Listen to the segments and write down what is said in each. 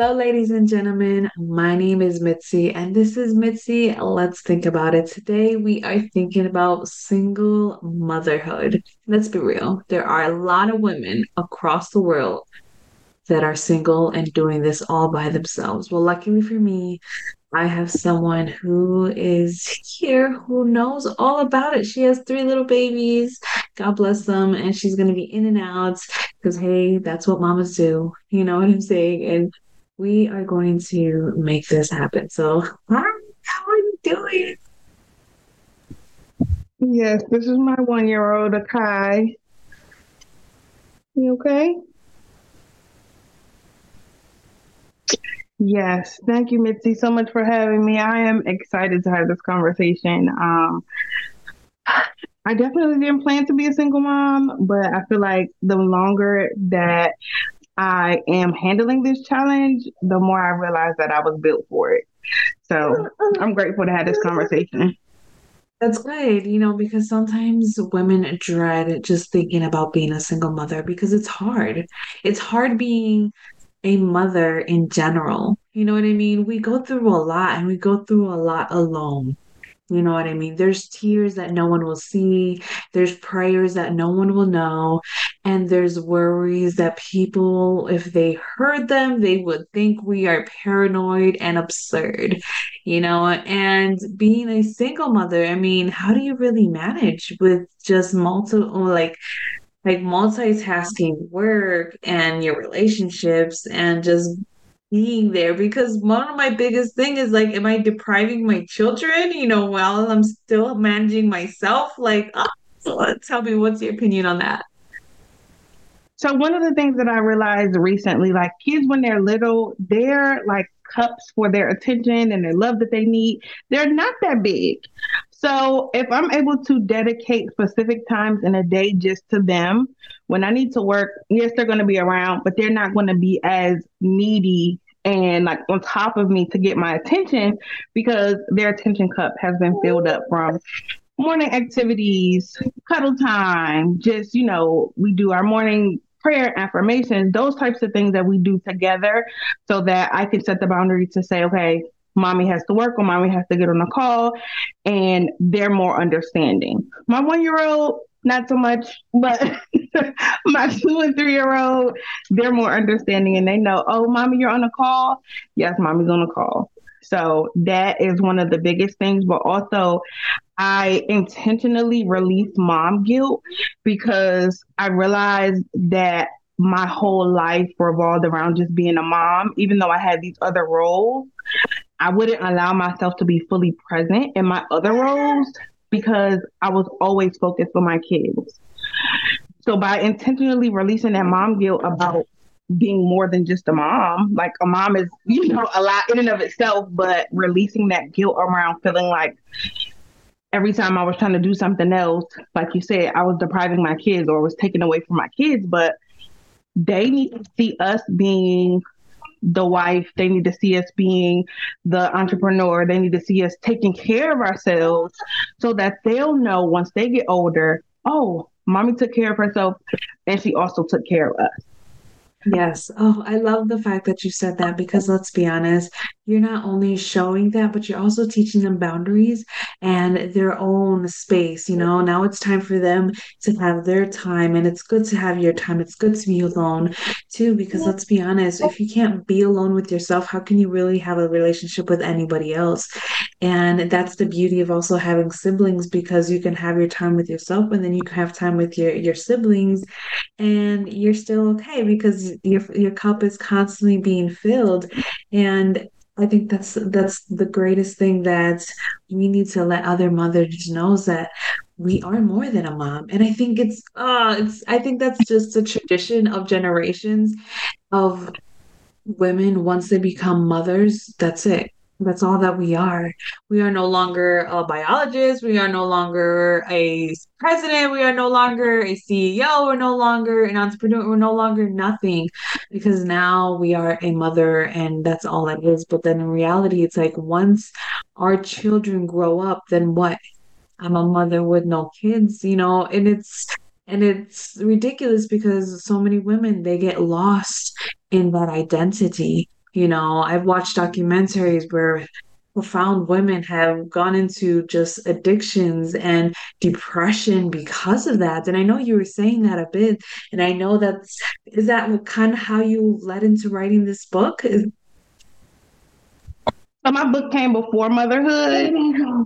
Hello, ladies and gentlemen. My name is Mitzi, and this is Mitzi. Let's think about it. Today, we are thinking about single motherhood. Let's be real, there are a lot of women across the world that are single and doing this all by themselves. Well, luckily for me, I have someone who is here who knows all about it. She has three little babies. God bless them. And she's going to be in and out because, hey, that's what mamas do. You know what I'm saying? And we are going to make this happen. So, how are you doing? Yes, this is my one year old, Akai. You okay? Yes, thank you, Mitzi, so much for having me. I am excited to have this conversation. Um, I definitely didn't plan to be a single mom, but I feel like the longer that I am handling this challenge, the more I realize that I was built for it. So mm-hmm. I'm grateful to have this conversation. That's good, you know, because sometimes women dread just thinking about being a single mother because it's hard. It's hard being a mother in general. You know what I mean? We go through a lot and we go through a lot alone. You know what I mean? There's tears that no one will see, there's prayers that no one will know, and there's worries that people, if they heard them, they would think we are paranoid and absurd, you know? And being a single mother, I mean, how do you really manage with just multiple, like, like multitasking work and your relationships and just being there because one of my biggest thing is like am i depriving my children you know while i'm still managing myself? Like uh, so tell me what's your opinion on that? So one of the things that i realized recently like kids when they're little they're like cups for their attention and their love that they need. They're not that big so if I'm able to dedicate specific times in a day just to them, when I need to work, yes, they're going to be around, but they're not going to be as needy and like on top of me to get my attention because their attention cup has been filled up from morning activities, cuddle time, just, you know, we do our morning prayer affirmations, those types of things that we do together so that I can set the boundary to say, okay, mommy has to work or mommy has to get on a call and they're more understanding. My one year old, not so much, but my two and three year old, they're more understanding and they know, oh, mommy, you're on a call. Yes, mommy's on a call. So that is one of the biggest things. But also, I intentionally release mom guilt because I realized that my whole life revolved around just being a mom, even though I had these other roles. I wouldn't allow myself to be fully present in my other roles because I was always focused on my kids. So by intentionally releasing that mom guilt about being more than just a mom, like a mom is, you know, a lot in and of itself, but releasing that guilt around feeling like every time I was trying to do something else, like you said, I was depriving my kids or was taking away from my kids, but they need to see us being the wife. They need to see us being the entrepreneur. They need to see us taking care of ourselves so that they'll know once they get older, oh, mommy took care of herself and she also took care of us. Yes. Oh, I love the fact that you said that because let's be honest, you're not only showing that, but you're also teaching them boundaries and their own space. You know, now it's time for them to have their time, and it's good to have your time. It's good to be alone too, because let's be honest, if you can't be alone with yourself, how can you really have a relationship with anybody else? And that's the beauty of also having siblings because you can have your time with yourself and then you can have time with your, your siblings and you're still okay because your your cup is constantly being filled and I think that's that's the greatest thing that we need to let other mothers know that we are more than a mom. And I think it's uh it's I think that's just a tradition of generations of women once they become mothers, that's it. That's all that we are. We are no longer a biologist. We are no longer a president. We are no longer a CEO. We're no longer an entrepreneur. We're no longer nothing because now we are a mother and that's all it is. But then in reality, it's like once our children grow up, then what? I'm a mother with no kids, you know, and it's and it's ridiculous because so many women they get lost in that identity. You know, I've watched documentaries where profound women have gone into just addictions and depression because of that. And I know you were saying that a bit. And I know that's, is that kind of how you led into writing this book? Is- so my book came before motherhood.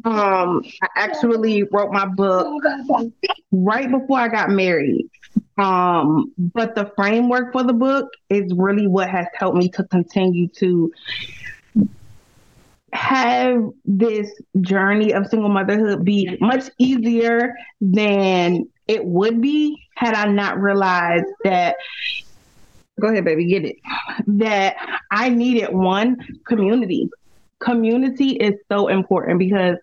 Um, I actually wrote my book right before I got married. Um, but the framework for the book is really what has helped me to continue to have this journey of single motherhood be much easier than it would be had I not realized that go ahead baby get it that I needed one community community is so important because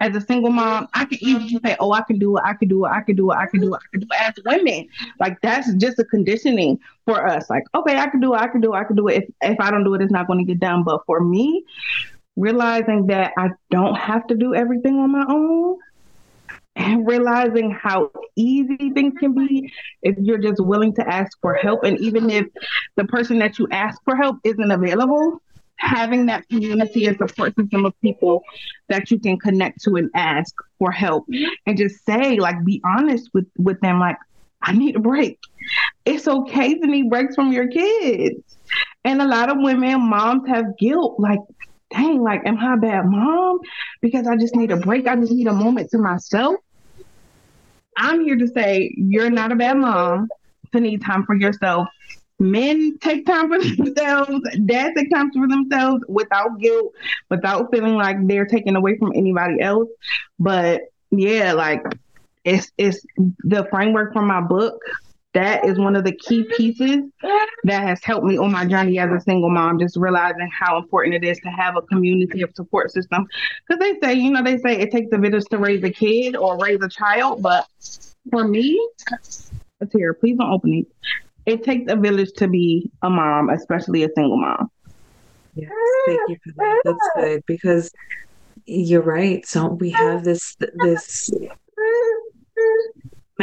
as a single mom, I can easily say, Oh, I can do it, I can do it, I can do it, I can do it, I can do it as women. Like that's just a conditioning for us. Like, okay, I can do it, I can do it, I can do it. If if I don't do it, it's not going to get done. But for me, realizing that I don't have to do everything on my own and realizing how easy things can be if you're just willing to ask for help. And even if the person that you ask for help isn't available, having that community and support system of people that you can connect to and ask for help and just say like be honest with with them like i need a break. It's okay to need breaks from your kids. And a lot of women moms have guilt like dang like am i a bad mom? Because i just need a break. I just need a moment to myself. I'm here to say you're not a bad mom to need time for yourself men take time for themselves, dads take time for themselves without guilt, without feeling like they're taken away from anybody else. But yeah, like it's it's the framework from my book. That is one of the key pieces that has helped me on my journey as a single mom, just realizing how important it is to have a community of support system. Because they say, you know, they say it takes a village to raise a kid or raise a child. But for me, let's hear, please don't open it it takes a village to be a mom, especially a single mom. Yes, thank you for that. That's good because you're right. So we have this this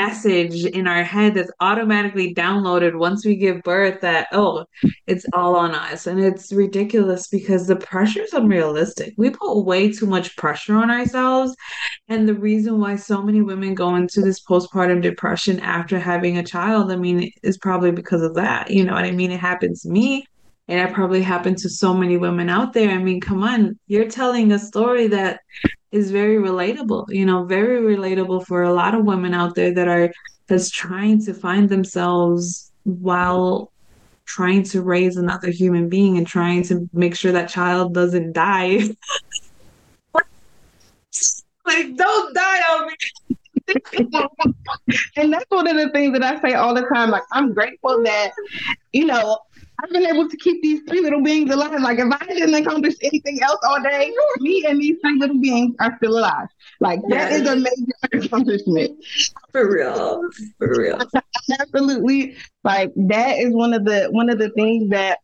message in our head that's automatically downloaded once we give birth that oh it's all on us. And it's ridiculous because the pressure is unrealistic. We put way too much pressure on ourselves. And the reason why so many women go into this postpartum depression after having a child i mean is probably because of that. You know what i mean? It happens to me. And it probably happened to so many women out there. I mean, come on, you're telling a story that is very relatable, you know, very relatable for a lot of women out there that are that's trying to find themselves while trying to raise another human being and trying to make sure that child doesn't die. like, don't die on me. and that's one of the things that I say all the time. Like, I'm grateful that, you know, I've been able to keep these three little beings alive. Like if I didn't accomplish anything else all day, me and these three little beings are still alive. Like that yes. is a major accomplishment. For real. For real. Absolutely. Like that is one of the one of the things that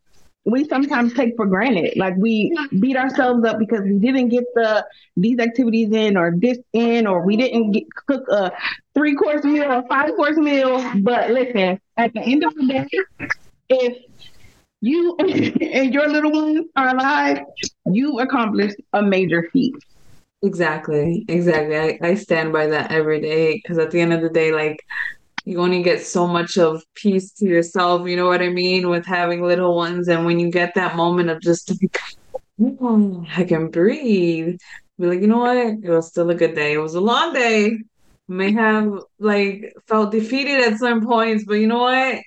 we sometimes take for granted. Like we beat ourselves up because we didn't get the these activities in or this in or we didn't get, cook a three course meal or five course meal. But listen, at the end of the day, if you and your little ones are alive, you accomplished a major feat. Exactly. Exactly. I, I stand by that every day because at the end of the day, like you only get so much of peace to yourself, you know what I mean, with having little ones. And when you get that moment of just oh, I can breathe, be like, you know what? It was still a good day. It was a long day. May have like felt defeated at some points, but you know what?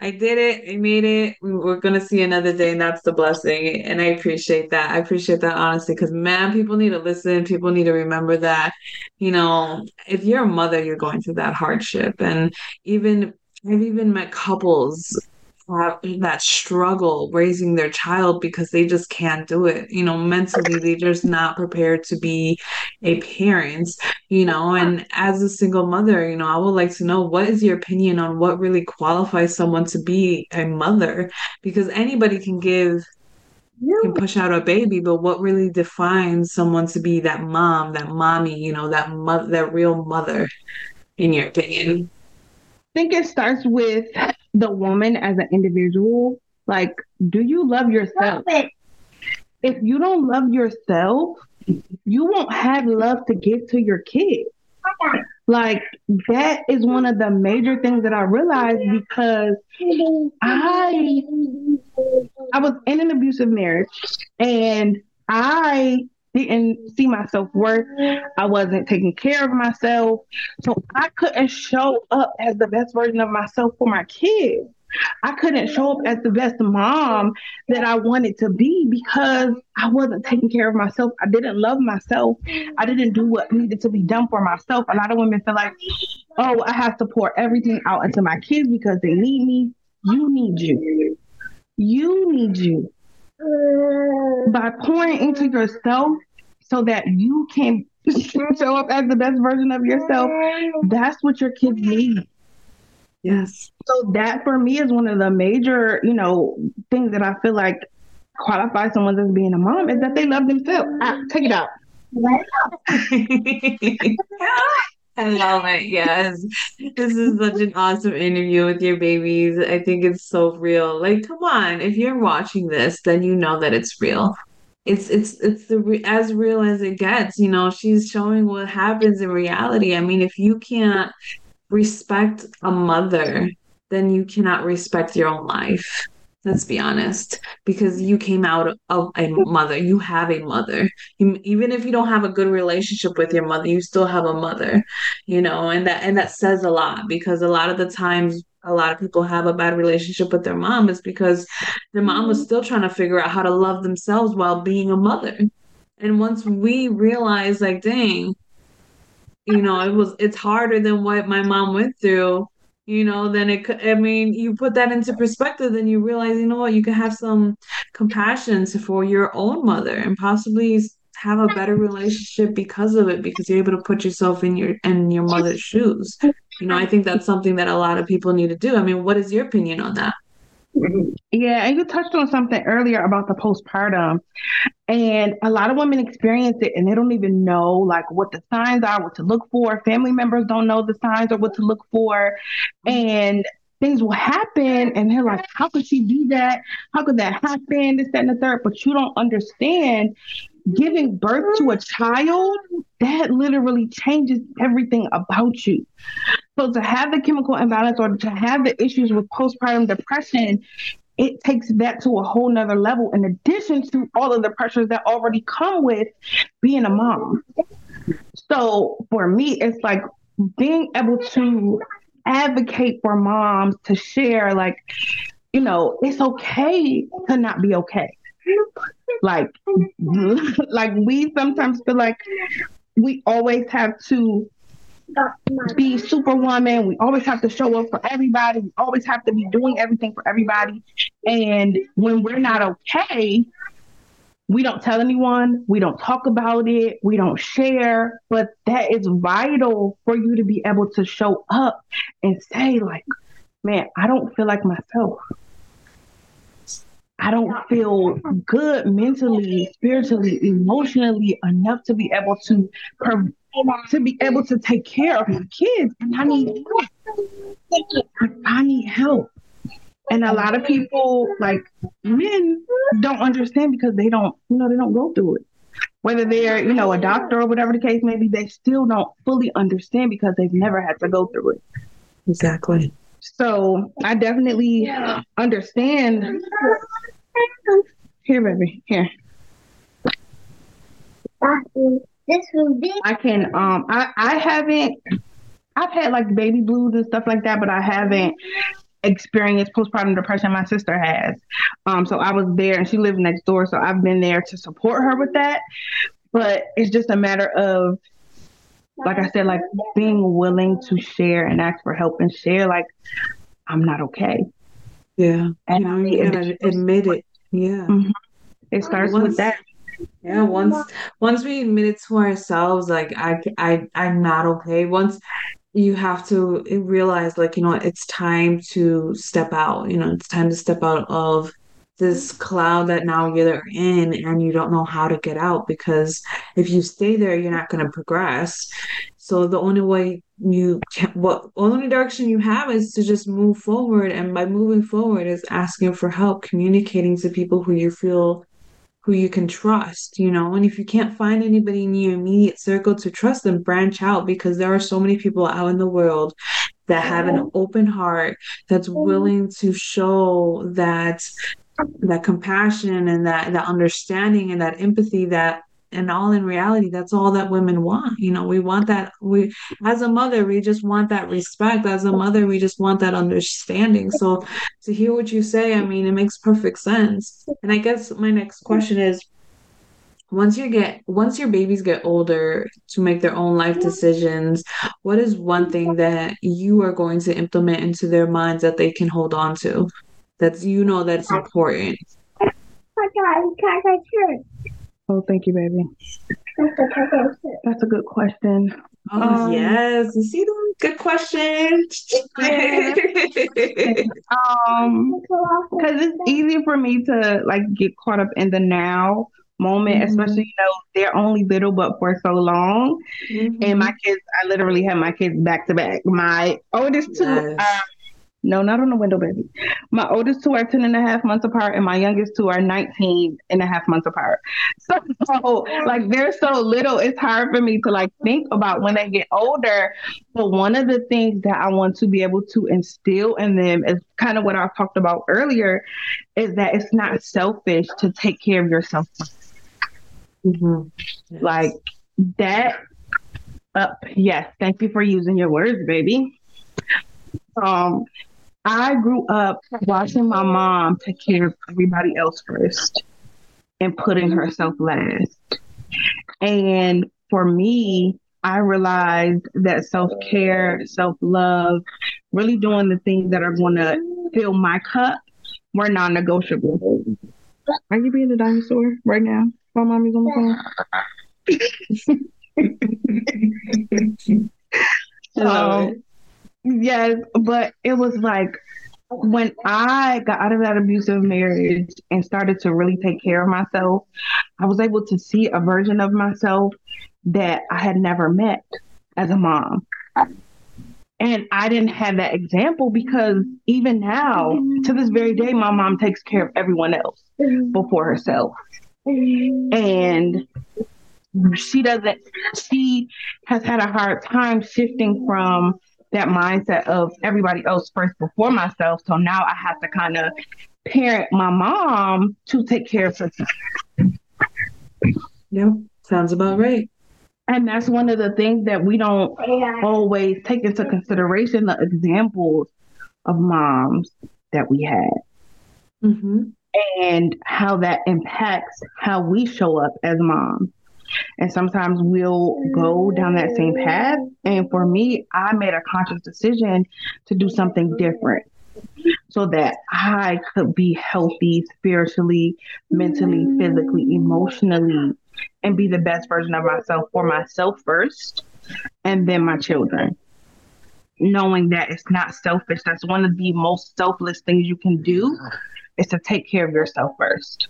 I did it. I made it. We're gonna see another day, and that's the blessing. And I appreciate that. I appreciate that honestly, because man, people need to listen. People need to remember that. You know, if you're a mother, you're going through that hardship, and even I've even met couples that struggle raising their child because they just can't do it. You know, mentally, they're just not prepared to be a parent, you know. And as a single mother, you know, I would like to know what is your opinion on what really qualifies someone to be a mother? Because anybody can give can push out a baby, but what really defines someone to be that mom, that mommy, you know, that mother, that real mother, in your opinion? I think it starts with the woman as an individual. Like do you love yourself? If you don't love yourself, you won't have love to give to your kids. Like that is one of the major things that I realized because I I was in an abusive marriage and I didn't see myself worth. I wasn't taking care of myself. So I couldn't show up as the best version of myself for my kids. I couldn't show up as the best mom that I wanted to be because I wasn't taking care of myself. I didn't love myself. I didn't do what needed to be done for myself. A lot of women feel like, oh, I have to pour everything out into my kids because they need me. You need you. You need you. By pouring into yourself so that you can show up as the best version of yourself, that's what your kids need. Yes. So that for me is one of the major, you know, things that I feel like qualify someone as being a mom is that they love themselves. Ah, take it out. I love it. Yes. This is such an awesome interview with your babies. I think it's so real. Like, come on, if you're watching this, then you know that it's real. It's it's it's the re- as real as it gets. You know, she's showing what happens in reality. I mean, if you can't respect a mother, then you cannot respect your own life. Let's be honest, because you came out of a mother. You have a mother. You, even if you don't have a good relationship with your mother, you still have a mother. You know, and that and that says a lot because a lot of the times a lot of people have a bad relationship with their mom is because their mom was mm-hmm. still trying to figure out how to love themselves while being a mother. And once we realize, like, dang, you know, it was it's harder than what my mom went through, you know, then it could I mean, you put that into perspective, then you realize, you know what, you can have some compassion for your own mother and possibly have a better relationship because of it because you're able to put yourself in your in your mother's shoes. You know, I think that's something that a lot of people need to do. I mean, what is your opinion on that? Yeah, and you touched on something earlier about the postpartum. And a lot of women experience it and they don't even know like what the signs are, what to look for. Family members don't know the signs or what to look for. And things will happen and they're like, how could she do that? How could that happen? This, that, and the third. But you don't understand giving birth to a child, that literally changes everything about you. So to have the chemical imbalance or to have the issues with postpartum depression, it takes that to a whole nother level in addition to all of the pressures that already come with being a mom. So for me, it's like being able to advocate for moms to share, like, you know, it's okay to not be okay. Like, like we sometimes feel like we always have to be superwoman. We always have to show up for everybody. We always have to be doing everything for everybody. And when we're not okay, we don't tell anyone, we don't talk about it, we don't share, but that is vital for you to be able to show up and say, like, man, I don't feel like myself. I don't feel good mentally, spiritually, emotionally enough to be able to to be able to take care of my kids, and I need I need help. And a lot of people, like men, don't understand because they don't, you know, they don't go through it. Whether they're, you know, a doctor or whatever the case may be, they still don't fully understand because they've never had to go through it. Exactly. So I definitely understand. Here, baby, here. I can um I I haven't I've had like baby blues and stuff like that, but I haven't experienced postpartum depression. My sister has. Um so I was there and she lived next door, so I've been there to support her with that. But it's just a matter of like I said, like being willing to share and ask for help and share like I'm not okay. Yeah. And you, know, you gotta admit it. Yeah. Mm-hmm. It starts once, with that. Yeah. Once once we admit it to ourselves, like I I I'm not okay. Once you have to realize like, you know, it's time to step out. You know, it's time to step out of this cloud that now you're in and you don't know how to get out because if you stay there you're not going to progress So the only way you can, what only direction you have is to just move forward. And by moving forward is asking for help, communicating to people who you feel who you can trust, you know. And if you can't find anybody in your immediate circle to trust, then branch out because there are so many people out in the world that have an open heart that's mm-hmm. willing to show that that compassion and that that understanding and that empathy that and all in reality that's all that women want. You know we want that we as a mother we just want that respect. As a mother we just want that understanding. So to hear what you say i mean it makes perfect sense. And i guess my next question is once you get once your babies get older to make their own life decisions what is one thing that you are going to implement into their minds that they can hold on to that's you know that's important Oh, thank you, baby. That's a good question. Oh, um, yes. You see them? Good question. um, because it's easy for me to like get caught up in the now moment, mm-hmm. especially you know they're only little but for so long. Mm-hmm. And my kids, I literally have my kids back to back. My oldest two, yes. um, no, not on the window, baby. My oldest two are 10 and a half months apart, and my youngest two are 19 and a half months apart. So, so, like, they're so little, it's hard for me to, like, think about when they get older. But one of the things that I want to be able to instill in them is kind of what I talked about earlier is that it's not selfish to take care of yourself. Mm-hmm. Yes. Like, that up. Uh, yes, thank you for using your words, baby. Um, I grew up watching my mom take care of everybody else first and putting herself last. And for me, I realized that self care, self love, really doing the things that are going to fill my cup were non negotiable. Are you being a dinosaur right now while mommy's on the phone? um, Yes, but it was like when I got out of that abusive marriage and started to really take care of myself, I was able to see a version of myself that I had never met as a mom. And I didn't have that example because even now, to this very day, my mom takes care of everyone else before herself. And she doesn't, she has had a hard time shifting from that mindset of everybody else first before myself. So now I have to kind of parent my mom to take care of herself. Yeah, sounds about right. And that's one of the things that we don't always take into consideration the examples of moms that we had. Mm-hmm. And how that impacts how we show up as moms. And sometimes we'll go down that same path. And for me, I made a conscious decision to do something different so that I could be healthy spiritually, mentally, physically, emotionally, and be the best version of myself for myself first and then my children. Knowing that it's not selfish, that's one of the most selfless things you can do is to take care of yourself first.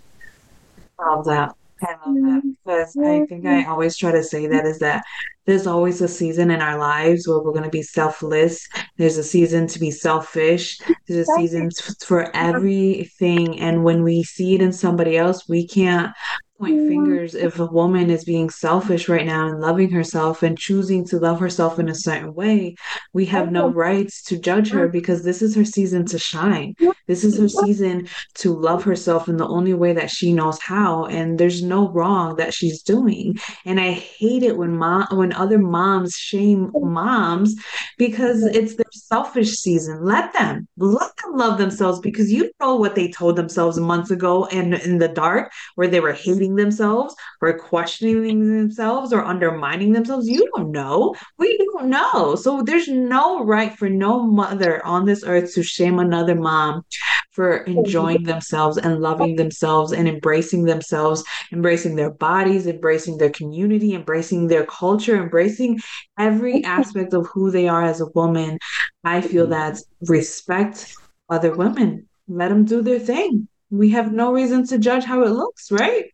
Love that. I love that because I think I always try to say that is that there's always a season in our lives where we're going to be selfless. There's a season to be selfish. There's a season for everything. And when we see it in somebody else, we can't point fingers if a woman is being selfish right now and loving herself and choosing to love herself in a certain way we have no rights to judge her because this is her season to shine. This is her season to love herself in the only way that she knows how and there's no wrong that she's doing. And i hate it when mom when other moms shame moms because it's their selfish season. Let them let them love themselves because you know what they told themselves months ago and in the dark where they were hating themselves or questioning themselves or undermining themselves. You don't know. We don't know. So there's no right for no mother on this earth to shame another mom for enjoying themselves and loving themselves and embracing themselves, embracing their bodies, embracing their community, embracing their culture, embracing every aspect of who they are as a woman. I feel mm-hmm. that respect other women. Let them do their thing we have no reason to judge how it looks, right?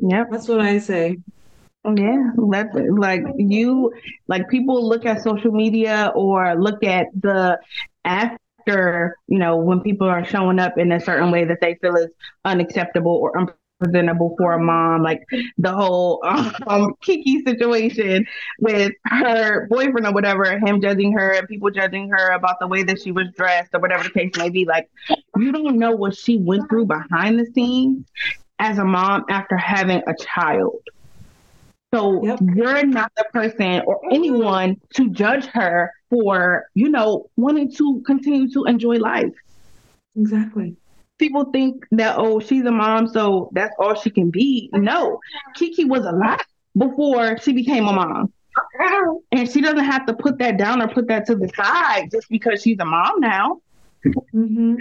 Yeah, That's what I say. Yeah, let like you like people look at social media or look at the after, you know, when people are showing up in a certain way that they feel is unacceptable or unpresentable for a mom, like the whole um, Kiki situation with her boyfriend or whatever, him judging her and people judging her about the way that she was dressed or whatever the case may be. Like, you don't know what she went through behind the scenes as a mom after having a child. So yep. you're not the person or anyone to judge her for, you know, wanting to continue to enjoy life. Exactly. People think that, oh, she's a mom, so that's all she can be. No, Kiki was a lot before she became a mom. And she doesn't have to put that down or put that to the side just because she's a mom now. Mm-hmm.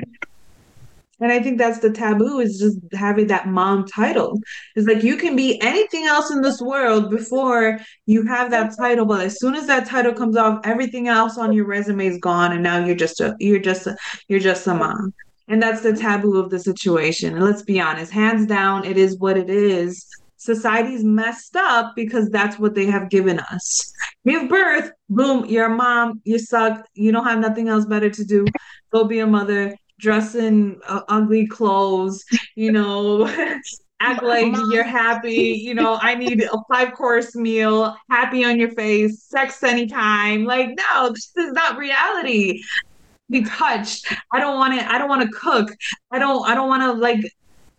And I think that's the taboo is just having that mom title. It's like you can be anything else in this world before you have that title, but as soon as that title comes off, everything else on your resume is gone, and now you're just a you're just a you're just a mom. And that's the taboo of the situation. And let's be honest, hands down, it is what it is. Society's messed up because that's what they have given us. Give birth, boom, you're a mom, you suck, you don't have nothing else better to do. Go be a mother dress in uh, ugly clothes, you know, act like you're happy. You know, I need a five course meal, happy on your face, sex anytime. Like, no, this is not reality. Be touched. I don't want to. I don't want to cook. I don't. I don't want to like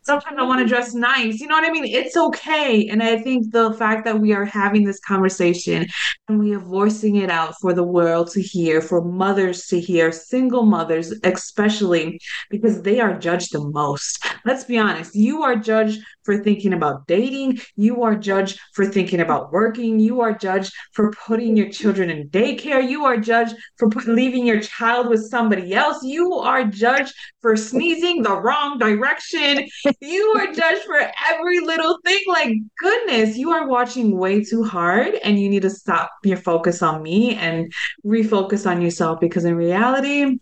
sometimes I want to dress nice. You know what I mean? It's okay. And I think the fact that we are having this conversation and we are voicing it out for the world to hear, for mothers to hear, single mothers especially, because they are judged the most. Let's be honest. You are judged for thinking about dating. You are judged for thinking about working. You are judged for putting your children in daycare. You are judged for leaving your child with somebody else. You are judged for sneezing the wrong direction. You are judged for every little thing. Like, goodness, you are watching way too hard and you need to stop your focus on me and refocus on yourself because in reality,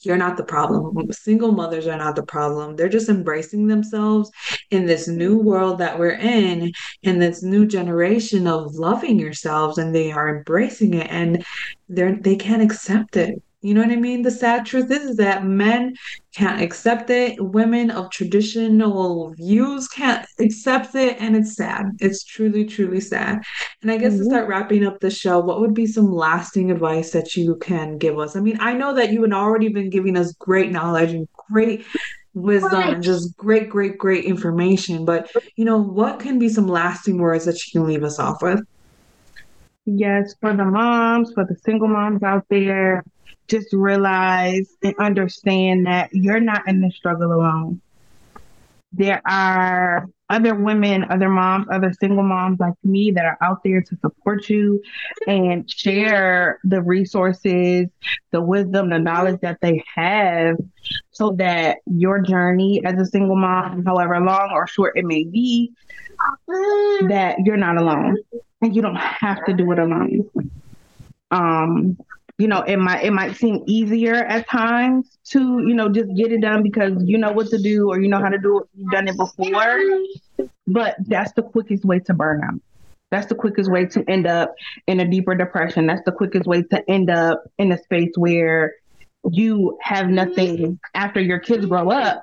you're not the problem. Single mothers are not the problem. They're just embracing themselves in this new world that we're in, in this new generation of loving yourselves, and they are embracing it and they're they can't accept it. You know what I mean? The sad truth is, that men can't accept it. Women of traditional views can't accept it. And it's sad. It's truly, truly sad. And I guess mm-hmm. to start wrapping up the show, what would be some lasting advice that you can give us? I mean, I know that you had already been giving us great knowledge and great wisdom and just great, great, great information. But, you know, what can be some lasting words that you can leave us off with? Yes, for the moms, for the single moms out there, just realize and understand that you're not in the struggle alone. There are other women, other moms, other single moms like me that are out there to support you and share the resources, the wisdom, the knowledge that they have so that your journey as a single mom, however long or short it may be, that you're not alone and you don't have to do it alone. Um, you know, it might it might seem easier at times to, you know, just get it done because you know what to do or you know how to do it, you've done it before. But that's the quickest way to burn out. That's the quickest way to end up in a deeper depression. That's the quickest way to end up in a space where you have nothing after your kids grow up.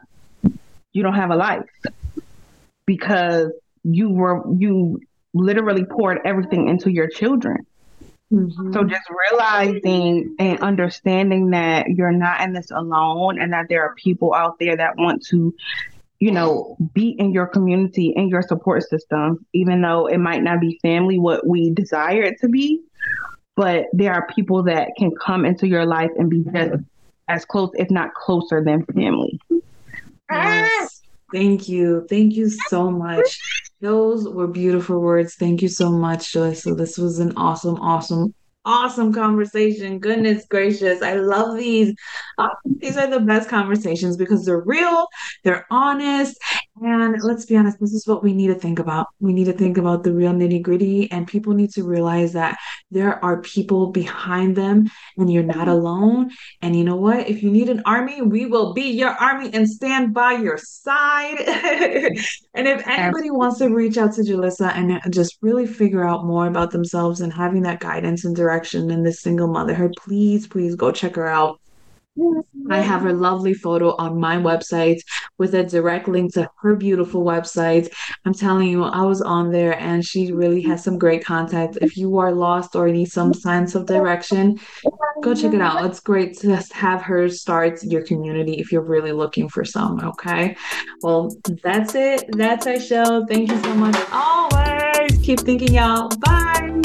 You don't have a life because you were you literally poured everything into your children. Mm-hmm. So just realizing and understanding that you're not in this alone and that there are people out there that want to, you know, be in your community, in your support system, even though it might not be family what we desire it to be. But there are people that can come into your life and be just as close, if not closer than family. Yes. Thank you. Thank you so much. Those were beautiful words. Thank you so much, Joyce. So this was an awesome, awesome, awesome conversation. Goodness gracious. I love these. Uh, these are the best conversations because they're real, they're honest, And let's be honest, this is what we need to think about. We need to think about the real nitty gritty, and people need to realize that there are people behind them and you're not mm-hmm. alone. And you know what? If you need an army, we will be your army and stand by your side. and if anybody wants to reach out to Jalisa and just really figure out more about themselves and having that guidance and direction in this single motherhood, please, please go check her out. I have her lovely photo on my website with a direct link to her beautiful website. I'm telling you, I was on there and she really has some great content. If you are lost or need some sense of direction, go check it out. It's great to have her start your community if you're really looking for some. Okay. Well, that's it. That's our show. Thank you so much. Always keep thinking, y'all. Bye.